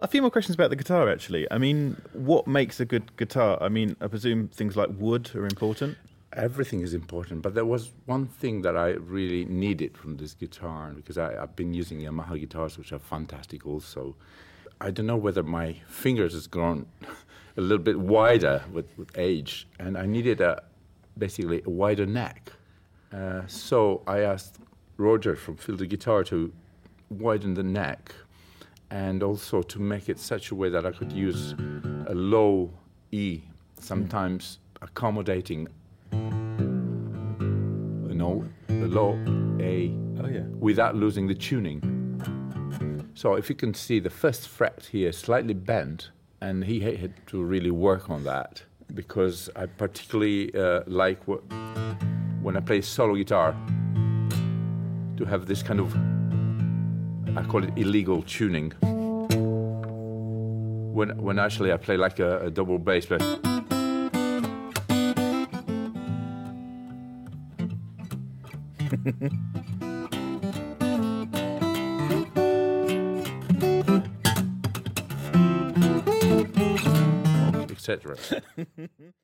A few more questions about the guitar, actually. I mean, what makes a good guitar? I mean, I presume things like wood are important. Everything is important, but there was one thing that I really needed from this guitar because I, I've been using Yamaha guitars, which are fantastic also. I don't know whether my fingers has grown a little bit wider with, with age, and I needed a basically a wider neck. Uh, so I asked Roger from Fylde Guitar to widen the neck and also to make it such a way that I could use a low E, sometimes accommodating you know, a low A Oh, yeah. without losing the tuning. So if you can see the first fret here slightly bent, and he had to really work on that because I particularly uh, like wh- when I play solo guitar to have this kind of I call it illegal tuning. When when actually I play like a, a double bass, but etc.